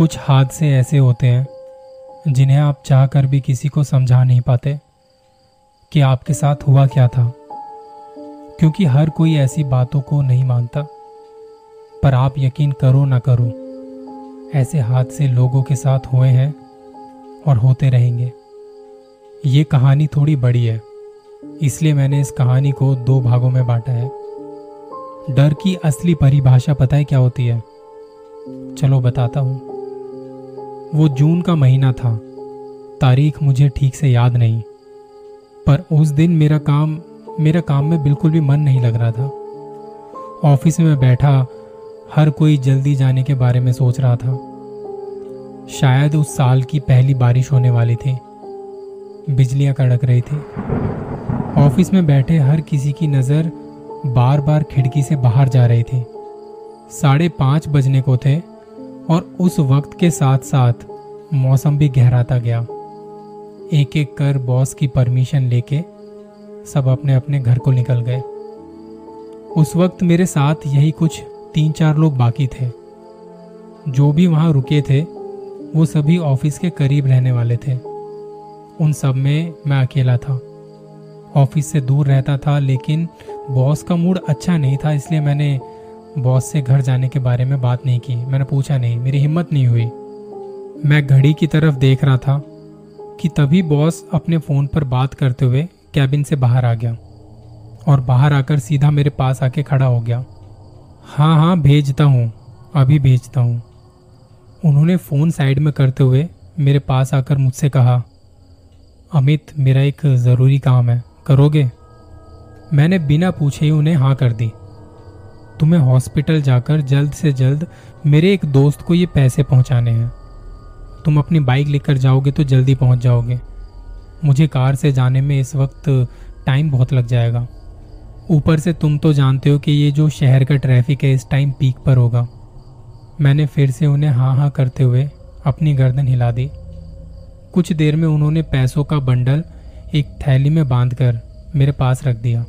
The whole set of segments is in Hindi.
कुछ हादसे ऐसे होते हैं, जिन्हें आप चाह कर भी किसी को समझा नहीं पाते कि आपके साथ हुआ क्या था। क्योंकि हर कोई ऐसी बातों को नहीं मानता, पर आप यकीन करो ना करो, ऐसे हादसे लोगों के साथ हुए हैं और होते रहेंगे। ये कहानी थोड़ी बड़ी है, इसलिए मैंने इस कहानी को दो भागों में बांटा है। डर की असली परिभाषा पता है क्या होती है? चलो बताता हूँ। वो जून का महीना था। तारीख मुझे ठीक से याद नहीं। पर उस दिन मेरा काम मेरा काम में बिल्कुल भी मन नहीं लग रहा था। ऑफ़िस में बैठा, हर कोई जल्दी जाने के बारे में सोच रहा था। शायद उस साल की पहली बारिश होने वाली थी। बिजलियाँ कड़क रही थी। ऑफ़िस में बैठे हर किसी की नज़र बार बार खिड़की से बाहर जा रही थी। साढ़े पाँच बजने को थे। और उस वक्त के साथ साथ मौसम भी गहराता गया। एक एक कर बॉस की परमिशन लेके सब अपने अपने घर को निकल गए। उस वक्त मेरे साथ यही कुछ तीन चार लोग बाकी थे। जो भी वहाँ रुके थे, वो सभी ऑफ़िस के करीब रहने वाले थे। उन सब में मैं अकेला था। ऑफ़िस से दूर रहता था, लेकिन बॉस का मूड अच्छा नहीं था, इसलिए मैंने बॉस से घर जाने के बारे में बात नहीं की। मैंने पूछा, नहीं, मेरी हिम्मत नहीं हुई। मैं घड़ी की तरफ़ देख रहा था कि तभी बॉस अपने फ़ोन पर बात करते हुए कैबिन से बाहर आ गया और बाहर आकर सीधा मेरे पास आके खड़ा हो गया। हाँ हाँ भेजता हूँ, अभी भेजता हूँ। उन्होंने फ़ोन साइड में करते हुए मेरे पास आकर मुझसे कहा, अमित, मेरा एक ज़रूरी काम है, करोगे? मैंने बिना पूछे ही उन्हें हाँ कर दी। तुम्हें हॉस्पिटल जाकर जल्द से जल्द मेरे एक दोस्त को ये पैसे पहुँचाने हैं। तुम अपनी बाइक लेकर जाओगे तो जल्दी पहुँच जाओगे। मुझे कार से जाने में इस वक्त टाइम बहुत लग जाएगा। ऊपर से तुम तो जानते हो कि ये जो शहर का ट्रैफ़िक है, इस टाइम पीक पर होगा। मैंने फिर से उन्हें हाँ हाँ करते हुए अपनी गर्दन हिला दी। कुछ देर में उन्होंने पैसों का बंडल एक थैली में बांधकर मेरे पास रख दिया।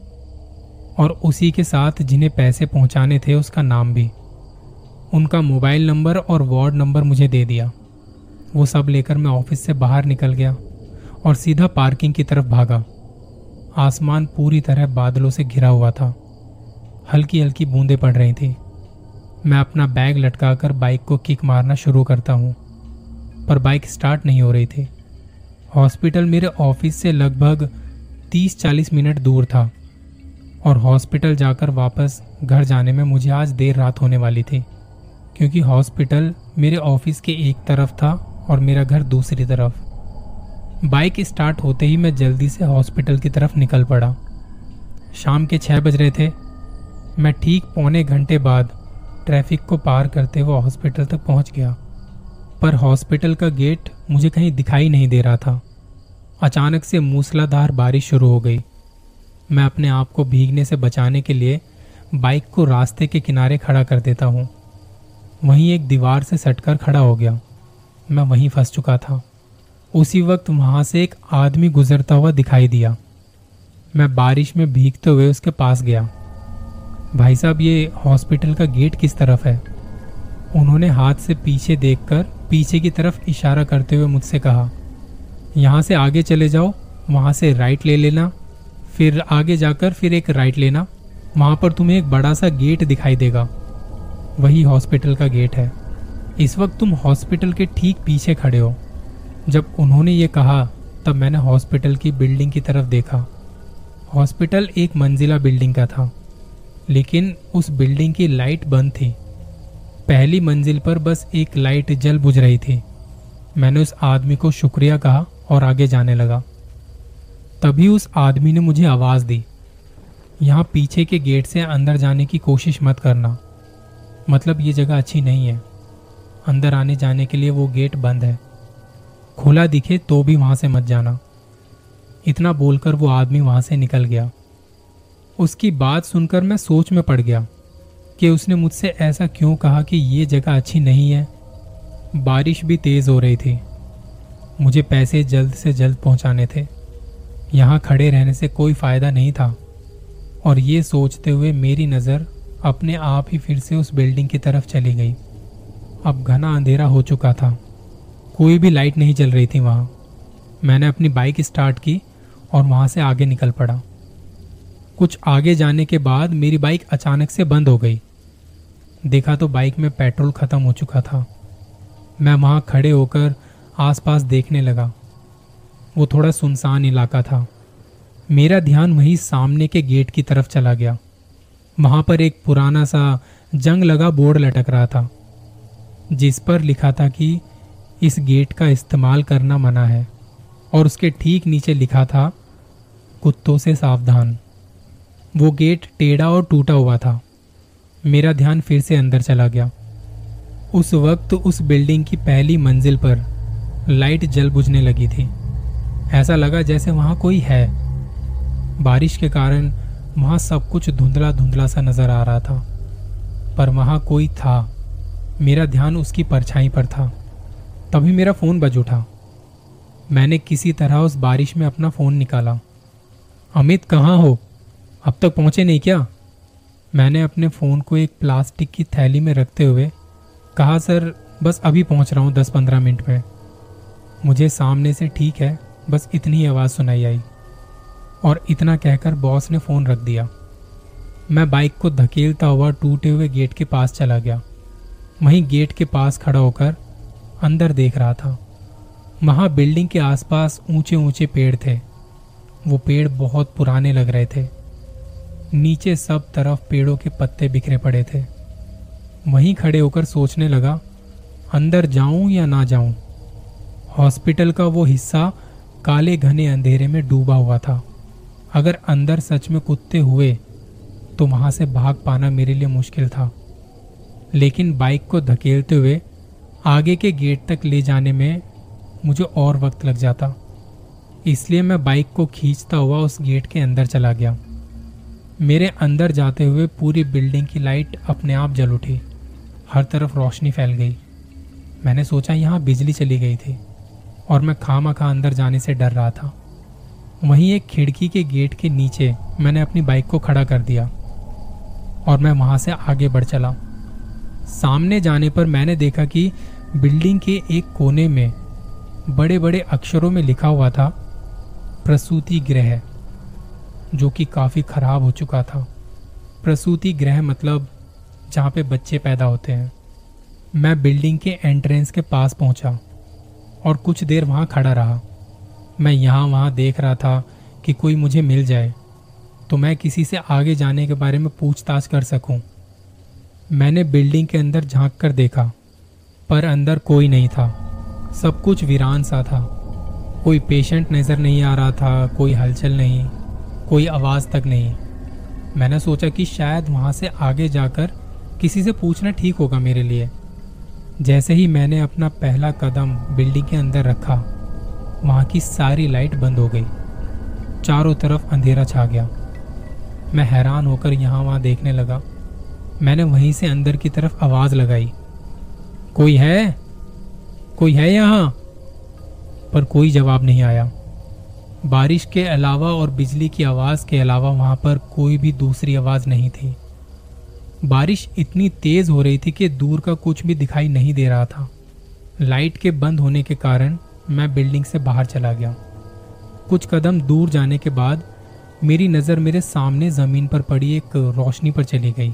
और उसी के साथ जिन्हें पैसे पहुँचाने थे उसका नाम भी। उनका मोबाइल नंबर और वार्ड नंबर मुझे दे दिया। वो सब लेकर मैं ऑफ़िस से बाहर निकल गया और सीधा पार्किंग की तरफ़ भागा। आसमान पूरी तरह बादलों से घिरा हुआ था। हल्की हल्की बूंदें पड़ रही थी। मैं अपना बैग लटकाकर बाइक को किक मारना शुरू करता हूँ, पर बाइक स्टार्ट नहीं हो रही थी। हॉस्पिटल मेरे ऑफ़िस से लगभग 30-40 मिनट दूर था। और हॉस्पिटल जाकर वापस घर जाने में मुझे आज देर रात होने वाली थी, क्योंकि हॉस्पिटल मेरे ऑफ़िस के एक तरफ़ था और मेरा घर दूसरी तरफ़। बाइक स्टार्ट होते ही मैं जल्दी से हॉस्पिटल की तरफ़ निकल पड़ा। शाम के छः बज रहे थे। मैं ठीक पौने घंटे बाद ट्रैफ़िक को पार करते हुए हॉस्पिटल तक पहुँच गया। पर हॉस्पिटल का गेट मुझे कहीं दिखाई नहीं दे रहा था। अचानक से मूसलाधार बारिश शुरू हो गई। मैं अपने आप को भीगने से बचाने के लिए बाइक को रास्ते के किनारे खड़ा कर देता हूँ। वहीं एक दीवार से सटकर खड़ा हो गया। मैं वहीं फंस चुका था। उसी वक्त वहाँ से एक आदमी गुजरता हुआ दिखाई दिया। मैं बारिश में भीगते हुए उसके पास गया। भाई साहब, ये हॉस्पिटल का गेट किस तरफ़ है? उन्होंने हाथ से पीछे देखकर पीछे की तरफ़ इशारा करते हुए मुझसे कहा, यहाँ से आगे चले जाओ, वहाँ से राइट ले लेना फिर आगे जाकर फिर एक राइट लेना। वहाँ पर तुम्हें एक बड़ा सा गेट दिखाई देगा। वही हॉस्पिटल का गेट है। इस वक्त तुम हॉस्पिटल के ठीक पीछे खड़े हो। जब उन्होंने ये कहा, तब मैंने हॉस्पिटल की बिल्डिंग की तरफ़ देखा। हॉस्पिटल एक मंजिला बिल्डिंग का था, लेकिन उस बिल्डिंग की लाइट बंद थी। पहली मंजिल पर बस एक लाइट जल बुझ रही थी। मैंने उस आदमी को शुक्रिया कहा और आगे जाने लगा। तभी उस आदमी ने मुझे आवाज़ दी। यहाँ पीछे के गेट से अंदर जाने की कोशिश मत करना। मतलब ये जगह अच्छी नहीं है। अंदर आने जाने के लिए वो गेट बंद है। खुला दिखे तो भी वहाँ से मत जाना। इतना बोलकर वो आदमी वहाँ से निकल गया। उसकी बात सुनकर मैं सोच में पड़ गया कि उसने मुझसे ऐसा क्यों कहा कि ये जगह अच्छी नहीं है। बारिश भी तेज हो रही थी। मुझे पैसे जल्द से जल्द पहुँचाने थे। यहाँ खड़े रहने से कोई फ़ायदा नहीं था। और ये सोचते हुए मेरी नज़र अपने आप ही फिर से उस बिल्डिंग की तरफ़ चली गई। अब घना अंधेरा हो चुका था। कोई भी लाइट नहीं चल रही थी वहाँ। मैंने अपनी बाइक स्टार्ट की और वहाँ से आगे निकल पड़ा। कुछ आगे जाने के बाद मेरी बाइक अचानक से बंद हो गई। देखा तो बाइक में पेट्रोल खत्म हो चुका था। मैं वहाँ खड़े होकर आसपास देखने लगा। वो थोड़ा सुनसान इलाका था। मेरा ध्यान वहीं सामने के गेट की तरफ़ चला गया। वहाँ पर एक पुराना सा जंग लगा बोर्ड लटक रहा था, जिस पर लिखा था कि इस गेट का इस्तेमाल करना मना है, और उसके ठीक नीचे लिखा था, कुत्तों से सावधान। वो गेट टेढ़ा और टूटा हुआ था। मेरा ध्यान फिर से अंदर चला गया। उस वक्त उस बिल्डिंग की पहली मंजिल पर लाइट जल बुझने लगी थी। ऐसा लगा जैसे वहाँ कोई है। बारिश के कारण वहाँ सब कुछ धुंधला धुंधला सा नज़र आ रहा था। पर वहाँ कोई था। मेरा ध्यान उसकी परछाई पर था। तभी मेरा फ़ोन बज उठा। मैंने किसी तरह उस बारिश में अपना फ़ोन निकाला। अमित, कहाँ हो? अब तक पहुँचे नहीं क्या? मैंने अपने फ़ोन को एक प्लास्टिक की थैली में रखते हुए कहा, सर, बस अभी पहुँच रहा हूँ दस पंद्रह मिनट में। मुझे सामने से ठीक है। बस इतनी आवाज़ सुनाई आई और इतना कहकर बॉस ने फ़ोन रख दिया। मैं बाइक को धकेलता हुआ टूटे हुए गेट के पास चला गया। वहीं गेट के पास खड़ा होकर अंदर देख रहा था। वहाँ बिल्डिंग के आसपास ऊँचे ऊँचे पेड़ थे। वो पेड़ बहुत पुराने लग रहे थे। नीचे सब तरफ़ पेड़ों के पत्ते बिखरे पड़े थे। वहीं खड़े होकर सोचने लगा, अंदर जाऊँ या ना जाऊँ? हॉस्पिटल का वो हिस्सा काले घने अंधेरे में डूबा हुआ था। अगर अंदर सच में कुत्ते हुए तो वहाँ से भाग पाना मेरे लिए मुश्किल था। लेकिन बाइक को धकेलते हुए आगे के गेट तक ले जाने में मुझे और वक्त लग जाता। इसलिए मैं बाइक को खींचता हुआ उस गेट के अंदर चला गया। मेरे अंदर जाते हुए पूरी बिल्डिंग की लाइट अपने आप जल उठी। हर तरफ़ रोशनी फैल गई। मैंने सोचा, यहाँ बिजली चली गई थी। और मैं खामा खा अंदर जाने से डर रहा था। वहीं एक खिड़की के गेट के नीचे मैंने अपनी बाइक को खड़ा कर दिया और मैं वहाँ से आगे बढ़ चला। सामने जाने पर मैंने देखा कि बिल्डिंग के एक कोने में बड़े बड़े अक्षरों में लिखा हुआ था, प्रसूति गृह जो कि काफ़ी खराब हो चुका था। प्रसूति गृह मतलब जहाँ पे बच्चे पैदा होते हैं। मैं बिल्डिंग के एंट्रेंस के पास पहुँचा। और कुछ देर वहाँ खड़ा रहा। मैं यहाँ वहाँ देख रहा था कि कोई मुझे मिल जाए तो मैं किसी से आगे जाने के बारे में पूछताछ कर सकूँ। मैंने बिल्डिंग के अंदर झाँक कर देखा, पर अंदर कोई नहीं था। सब कुछ वीरान सा था। कोई पेशेंट नज़र नहीं आ रहा था, कोई हलचल नहीं, कोई आवाज़ तक नहीं। मैंने सोचा कि शायद वहाँ से आगे जाकर किसी से पूछना ठीक होगा मेरे लिए। जैसे ही मैंने अपना पहला कदम बिल्डिंग के अंदर रखा, वहाँ की सारी लाइट बंद हो गई। चारों तरफ़ अंधेरा छा गया। मैं हैरान होकर यहाँ वहाँ देखने लगा। मैंने वहीं से अंदर की तरफ़ आवाज़ लगाई। कोई है? कोई है यहाँ? पर कोई जवाब नहीं आया। बारिश के अलावा और बिजली की आवाज़ के अलावा वहाँ पर कोई भी दूसरी आवाज़ नहीं थी। बारिश इतनी तेज हो रही थी कि दूर का कुछ भी दिखाई नहीं दे रहा था। लाइट के बंद होने के कारण मैं बिल्डिंग से बाहर चला गया। कुछ कदम दूर जाने के बाद मेरी नज़र मेरे सामने ज़मीन पर पड़ी एक रोशनी पर चली गई।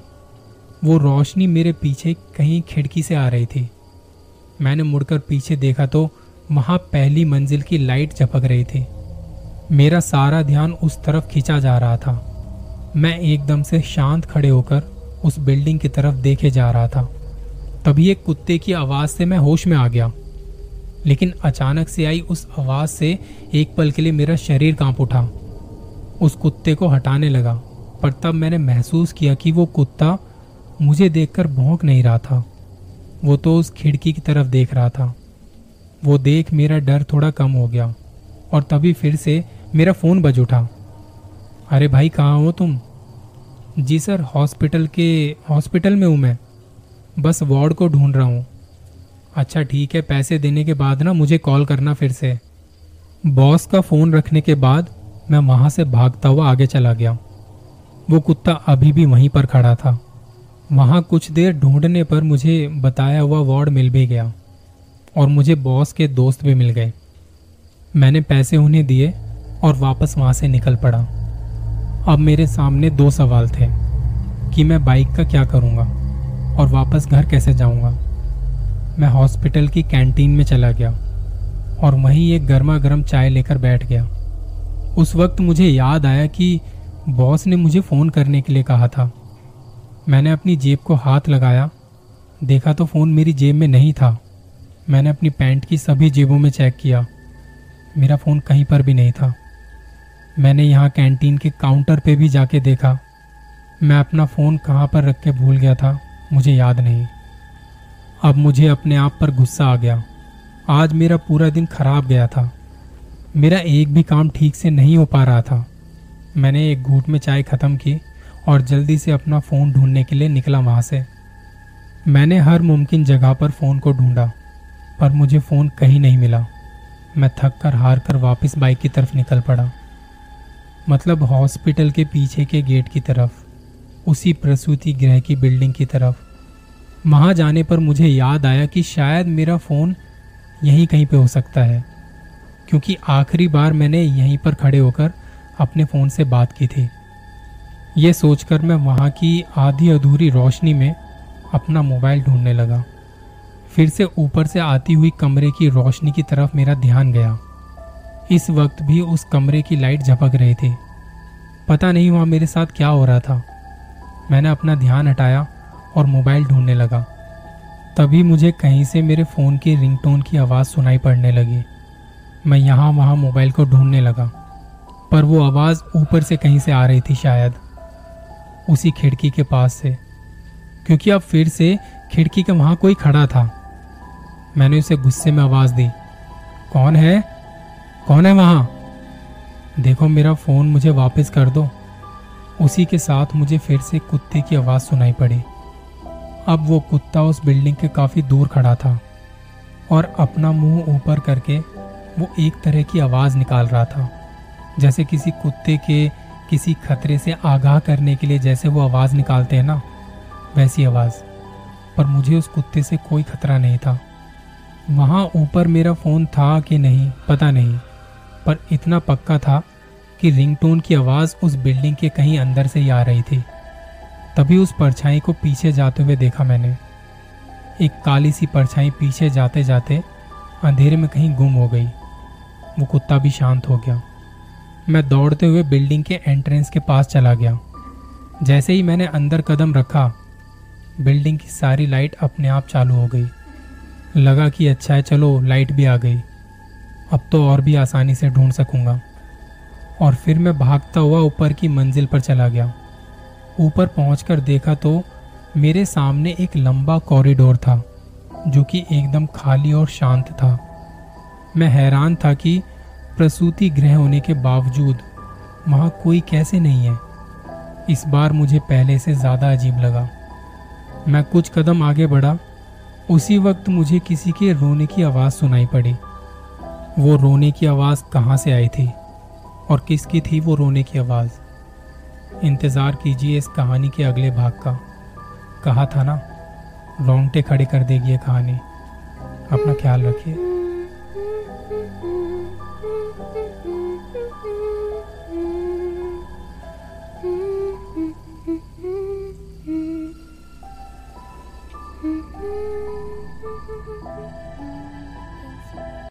वो रोशनी मेरे पीछे कहीं खिड़की से आ रही थी। मैंने मुड़कर पीछे देखा तो वहाँ पहली मंजिल की लाइट झपक रही थी। मेरा सारा ध्यान उस तरफ़ खींचा जा रहा था। मैं एकदम से शांत खड़े होकर उस बिल्डिंग की तरफ़ देखे जा रहा था। तभी एक कुत्ते की आवाज़ से मैं होश में आ गया। लेकिन अचानक से आई उस आवाज़ से एक पल के लिए मेरा शरीर काँप उठा। उस कुत्ते को हटाने लगा, पर तब मैंने महसूस किया कि वो कुत्ता मुझे देखकर भौंक नहीं रहा था। वो तो उस खिड़की की तरफ़ देख रहा था। वो देख मेरा डर थोड़ा कम हो गया, और तभी फिर से मेरा फ़ोन बज उठा। अरे भाई, कहाँ हो तुम? जी सर, हॉस्पिटल के, हॉस्पिटल में हूँ मैं। बस वार्ड को ढूंढ रहा हूँ। अच्छा ठीक है, पैसे देने के बाद ना मुझे कॉल करना फिर से। बॉस का फ़ोन रखने के बाद मैं वहाँ से भागता हुआ आगे चला गया। वो कुत्ता अभी भी वहीं पर खड़ा था। वहाँ कुछ देर ढूँढने पर मुझे बताया हुआ वार्ड मिल भी गया और मुझे बॉस के दोस्त भी मिल गए। मैंने पैसे उन्हें दिए और वापस वहाँ से निकल पड़ा। अब मेरे सामने दो सवाल थे कि मैं बाइक का क्या करूँगा और वापस घर कैसे जाऊँगा। मैं हॉस्पिटल की कैंटीन में चला गया और वहीं एक गर्मा गर्म चाय लेकर बैठ गया। उस वक्त मुझे याद आया कि बॉस ने मुझे फ़ोन करने के लिए कहा था। मैंने अपनी जेब को हाथ लगाया। देखा तो फ़ोन मेरी जेब में नहीं था। मैंने अपनी पैंट की सभी जेबों में चेक किया। मेरा फ़ोन कहीं पर भी नहीं था। मैंने यहाँ कैंटीन के काउंटर पे भी जाके देखा। मैं अपना फ़ोन कहाँ पर रख के भूल गया था, मुझे याद नहीं। अब मुझे अपने आप पर गुस्सा आ गया। आज मेरा पूरा दिन खराब गया था। मेरा एक भी काम ठीक से नहीं हो पा रहा था। मैंने एक घूट में चाय ख़त्म की और जल्दी से अपना फ़ोन ढूँढने के लिए निकला वहाँ से। मैंने हर मुमकिन जगह पर फ़ोन को ढूंढा, पर मुझे फ़ोन कहीं नहीं मिला। मैं थक कर हार कर वापस बाइक की तरफ़ निकल पड़ा। मतलब हॉस्पिटल के पीछे के गेट की तरफ़, उसी प्रसूति गृह की बिल्डिंग की तरफ़। वहाँ जाने पर मुझे याद आया कि शायद मेरा फ़ोन यहीं कहीं पे हो सकता है, क्योंकि आखिरी बार मैंने यहीं पर खड़े होकर अपने फ़ोन से बात की थी। ये सोचकर मैं वहाँ की आधी अधूरी रोशनी में अपना मोबाइल ढूँढने लगा। फिर से ऊपर से आती हुई कमरे की रोशनी की तरफ़ मेरा ध्यान गया। इस वक्त भी उस कमरे की लाइट झपक रही थी। पता नहीं वहाँ मेरे साथ क्या हो रहा था। मैंने अपना ध्यान हटाया और मोबाइल ढूँढने लगा। तभी मुझे कहीं से मेरे फ़ोन की रिंगटोन की आवाज़ सुनाई पड़ने लगी। मैं यहाँ वहाँ मोबाइल को ढूँढने लगा, पर वो आवाज़ ऊपर से कहीं से आ रही थी शायद, उसी खिड़की के पास से, क्योंकि अब फिर से खिड़की के वहाँ कोई खड़ा था। मैंने उसे गुस्से में आवाज़ दी, कौन है? कौन है वहाँ? देखो, मेरा फ़ोन मुझे वापस कर दो। उसी के साथ मुझे फिर से कुत्ते की आवाज़ सुनाई पड़ी। अब वो कुत्ता उस बिल्डिंग के काफ़ी दूर खड़ा था और अपना मुँह ऊपर करके वो एक तरह की आवाज़ निकाल रहा था, जैसे किसी कुत्ते के किसी खतरे से आगाह करने के लिए जैसे वो आवाज़ निकालते हैं ना, वैसी आवाज़। पर मुझे उस कुत्ते से कोई खतरा नहीं था। वहाँ ऊपर मेरा फ़ोन था कि नहीं, पता नहीं। पर इतना पक्का था कि रिंगटोन की आवाज़ उस बिल्डिंग के कहीं अंदर से ही आ रही थी। तभी उस परछाई को पीछे जाते हुए देखा मैंने। एक काली सी परछाई पीछे जाते जाते अंधेरे में कहीं गुम हो गई। वो कुत्ता भी शांत हो गया। मैं दौड़ते हुए बिल्डिंग के एंट्रेंस के पास चला गया। जैसे ही मैंने अंदर कदम रखा, बिल्डिंग की सारी लाइट अपने आप चालू हो गई। लगा कि अच्छा है, चलो, लाइट भी आ गई। अब तो और भी आसानी से ढूंढ सकूँगा। और फिर मैं भागता हुआ ऊपर की मंजिल पर चला गया। ऊपर पहुंचकर देखा तो मेरे सामने एक लंबा कॉरिडोर था, जो कि एकदम खाली और शांत था। मैं हैरान था कि प्रसूति गृह होने के बावजूद वहाँ कोई कैसे नहीं है। इस बार मुझे पहले से ज़्यादा अजीब लगा। मैं कुछ कदम आगे बढ़ा। उसी वक्त मुझे किसी के रोने की आवाज़ सुनाई पड़ी। वो रोने की आवाज़ कहाँ से आई थी? और किसकी थी वो रोने की आवाज़? इंतज़ार कीजिए इस कहानी के अगले भाग का। कहा था ना, रोंगटे खड़े कर देगी ये कहानी। अपना ख्याल रखिए।